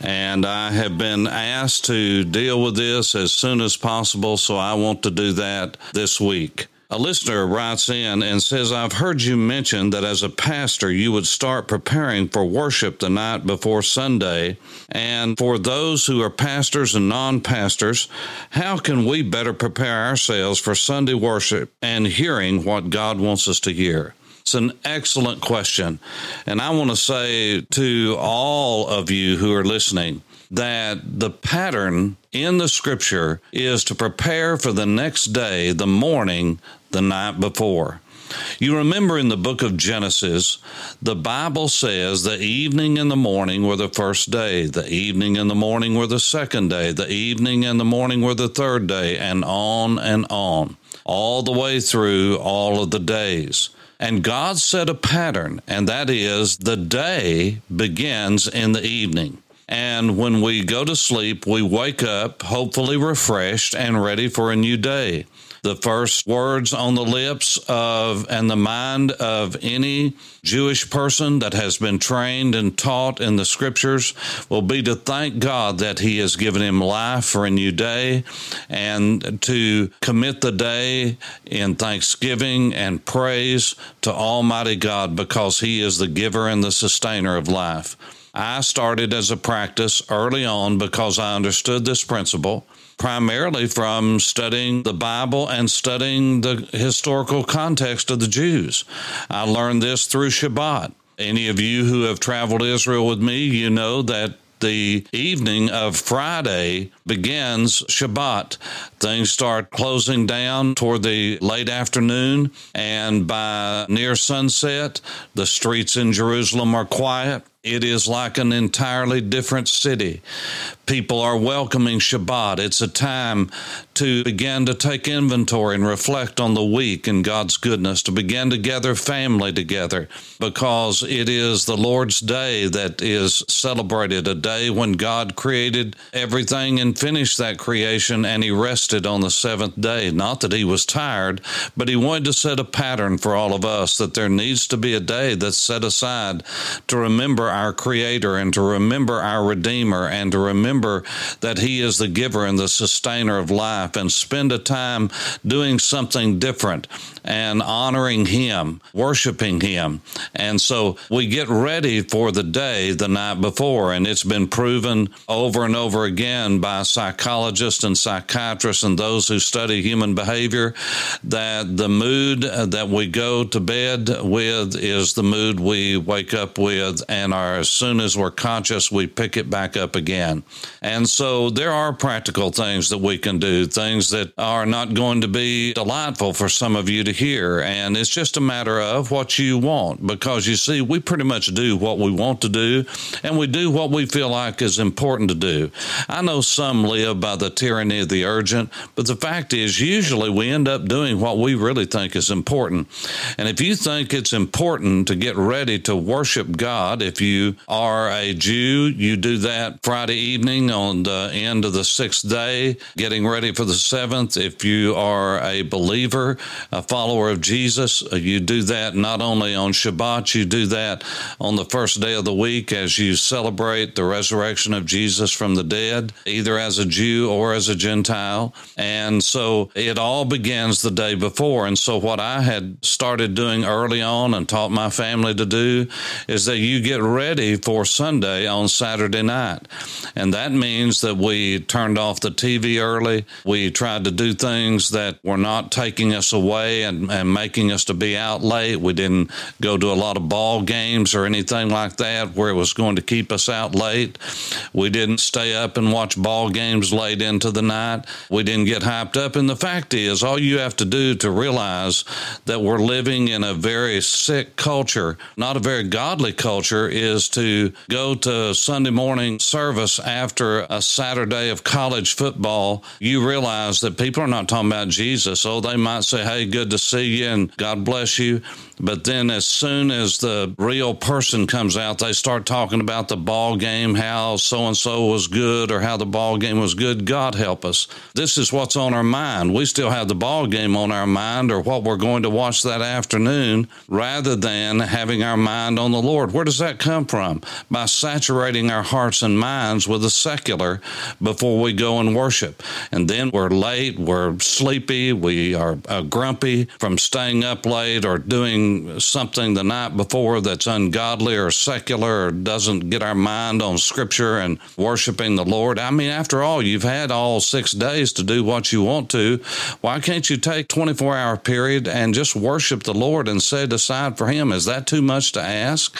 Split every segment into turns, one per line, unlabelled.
and I have been asked to deal with this as soon as possible, so I want to do that this week. A listener writes in and says, I've heard you mention that as a pastor, you would start preparing for worship the night before Sunday. And for those who are pastors and non pastors, how can we better prepare ourselves for Sunday worship and hearing what God wants us to hear? It's an excellent question. And I want to say to all of you who are listening that the pattern in the scripture is to prepare for the next day, the morning, the night before. You remember in the book of Genesis, the Bible says the evening and the morning were the first day, the evening and the morning were the second day, the evening and the morning were the third day, and on and on, all the way through all of the days. And God set a pattern, and that is the day begins in the evening. And when we go to sleep, we wake up hopefully refreshed and ready for a new day the first words on the lips of and the mind of any Jewish person that has been trained and taught in the scriptures will be to thank God that He has given him life for a new day and to commit the day in thanksgiving and praise to Almighty God because He is the giver and the sustainer of life. I started as a practice early on because I understood this principle primarily from studying the Bible and studying the historical context of the Jews. I learned this through Shabbat. Any of you who have traveled Israel with me, you know that the evening of Friday begins Shabbat. Things start closing down toward the late afternoon, and by near sunset, the streets in Jerusalem are quiet. It is like an entirely different city. People are welcoming Shabbat. It's a time to begin to take inventory and reflect on the week and God's goodness, to begin to gather family together because it is the Lord's day that is celebrated, a day when God created everything and finished that creation and he rested on the seventh day. Not that he was tired, but he wanted to set a pattern for all of us that there needs to be a day that's set aside to remember our Creator and to remember our Redeemer and to remember that He is the giver and the sustainer of life and spend a time doing something different and honoring Him, worshiping Him. And so we get ready for the day the night before. And it's been proven over and over again by psychologists and psychiatrists and those who study human behavior that the mood that we go to bed with is the mood we wake up with. And our, as soon as we're conscious, we pick it back up again. And so there are practical things that we can do, things that are not going to be delightful for some of you to hear. And it's just a matter of what you want because you see, we pretty much do what we want to do and we do what we feel like is important to do. I know some live by the tyranny of the urgent, but the fact is, usually we end up doing what we really think is important. And if you think it's important to get ready to worship God, if you are a Jew, you do that Friday evening on the end of the sixth day, getting ready for the seventh. If you are a believer, a follower of Jesus, uh, you do that not only on Shabbat, you do that on the first day of the week as you celebrate the resurrection of Jesus from the dead, either as a Jew or as a Gentile. And so it all begins the day before. And so what I had started doing early on and taught my family to do is that you get ready for Sunday on Saturday night. And that means that we turned off the TV early. We We tried to do things that were not taking us away and, and making us to be out late. We didn't go to a lot of ball games or anything like that where it was going to keep us out late. We didn't stay up and watch ball games late into the night. We didn't get hyped up. And the fact is, all you have to do to realize that we're living in a very sick culture, not a very godly culture, is to go to Sunday morning service after a Saturday of college football. You realize that people are not talking about Jesus. Oh, they might say, hey, good to see you and God bless you. But then, as soon as the real person comes out, they start talking about the ball game, how so and so was good, or how the ball game was good. God help us. This is what's on our mind. We still have the ball game on our mind, or what we're going to watch that afternoon, rather than having our mind on the Lord. Where does that come from? By saturating our hearts and minds with the secular before we go and worship. And then we're late, we're sleepy, we are uh, grumpy from staying up late or doing something the night before that's ungodly or secular or doesn't get our mind on scripture and worshiping the Lord. I mean, after all, you've had all six days to do what you want to. Why can't you take 24 hour period and just worship the Lord and set aside for Him? Is that too much to ask?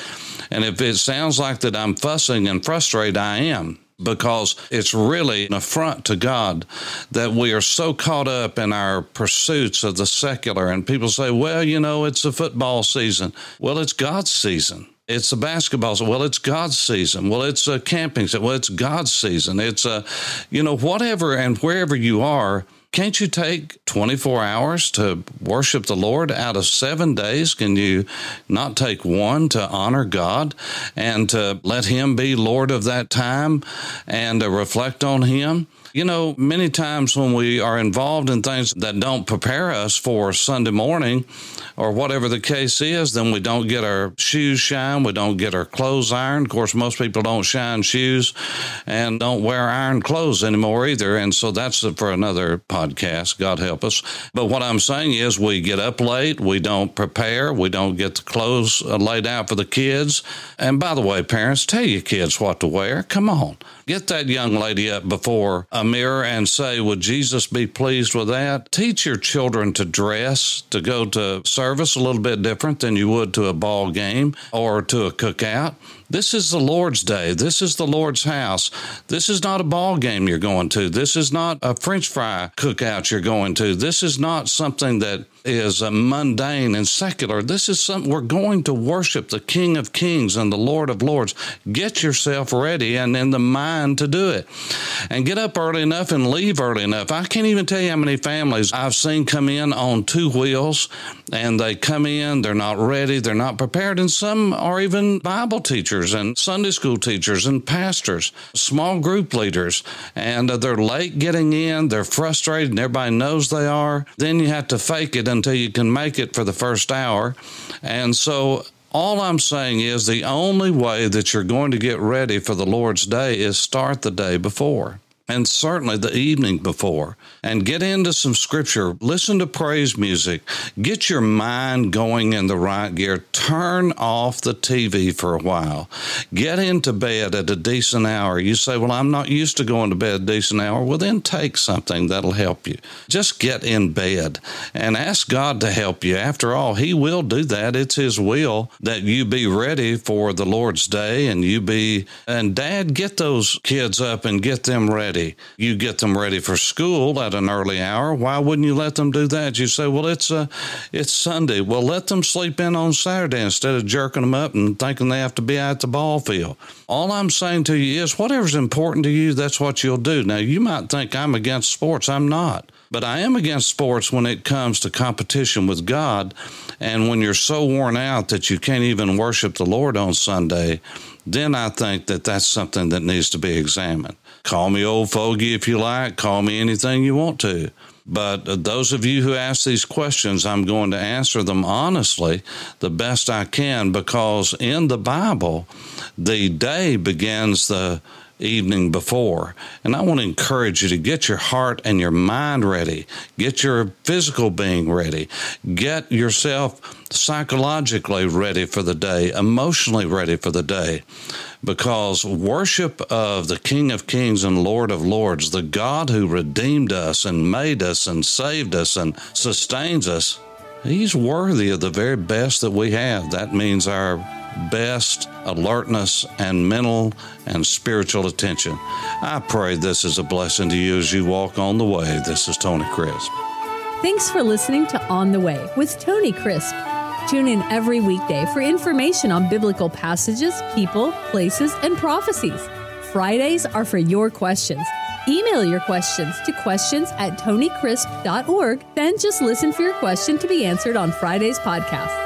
And if it sounds like that I'm fussing and frustrated, I am because it's really an affront to God that we are so caught up in our pursuits of the secular. And people say, well, you know, it's a football season. Well, it's God's season. It's a basketball season. Well, it's God's season. Well, it's a camping season. Well, it's God's season. It's a, you know, whatever and wherever you are, can't you take 24 hours to worship the Lord out of seven days? Can you not take one to honor God and to let Him be Lord of that time and to reflect on Him? You know, many times when we are involved in things that don't prepare us for Sunday morning or whatever the case is, then we don't get our shoes shined, we don't get our clothes ironed. Of course, most people don't shine shoes and don't wear iron clothes anymore either. And so that's for another podcast. God help us. But what I'm saying is we get up late, we don't prepare, we don't get the clothes uh, laid out for the kids. And by the way, parents, tell your kids what to wear. Come on. Get that young lady up before a mirror and say, Would Jesus be pleased with that? Teach your children to dress, to go to service a little bit different than you would to a ball game or to a cookout. This is the Lord's day. This is the Lord's house. This is not a ball game you're going to. This is not a French fry cookout you're going to. This is not something that is mundane and secular. This is something we're going to worship the King of Kings and the Lord of Lords. Get yourself ready and in the mind to do it. And get up early enough and leave early enough. I can't even tell you how many families I've seen come in on two wheels and they come in, they're not ready, they're not prepared, and some are even Bible teachers and Sunday school teachers and pastors, small group leaders, and they're late getting in, they're frustrated, and everybody knows they are. Then you have to fake it until you can make it for the first hour. And so all I'm saying is the only way that you're going to get ready for the Lord's day is start the day before and certainly the evening before, and get into some scripture, listen to praise music, get your mind going in the right gear, turn off the TV for a while, get into bed at a decent hour. You say, Well, I'm not used to going to bed decent hour. Well, then take something that'll help you. Just get in bed and ask God to help you. After all, He will do that. It's His will that you be ready for the Lord's day and you be, and Dad, get those kids up and get them ready ready. You get them ready for school at an early hour. Why wouldn't you let them do that? You say, well, it's a, uh, it's Sunday. Well, let them sleep in on Saturday instead of jerking them up and thinking they have to be at the ball field. All I'm saying to you is whatever's important to you, that's what you'll do. Now, you might think I'm against sports. I'm not. But I am against sports when it comes to competition with God. And when you're so worn out that you can't even worship the Lord on Sunday, then I think that that's something that needs to be examined. Call me old fogey if you like, call me anything you want to. But uh, those of you who ask these questions, I'm going to answer them honestly, the best I can, because in the Bible, the day begins the evening before. And I want to encourage you to get your heart and your mind ready, get your physical being ready, get yourself psychologically ready for the day, emotionally ready for the day. Because worship of the King of Kings and Lord of Lords, the God who redeemed us and made us and saved us and sustains us, He's worthy of the very best that we have. That means our best alertness and mental and spiritual attention. I pray this is a blessing to you as you walk on the way. This is Tony Crisp.
Thanks for listening to On the Way with Tony Crisp. Tune in every weekday for information on biblical passages, people, places, and prophecies. Fridays are for your questions. Email your questions to questions at tonycrisp.org. Then just listen for your question to be answered on Friday's podcast.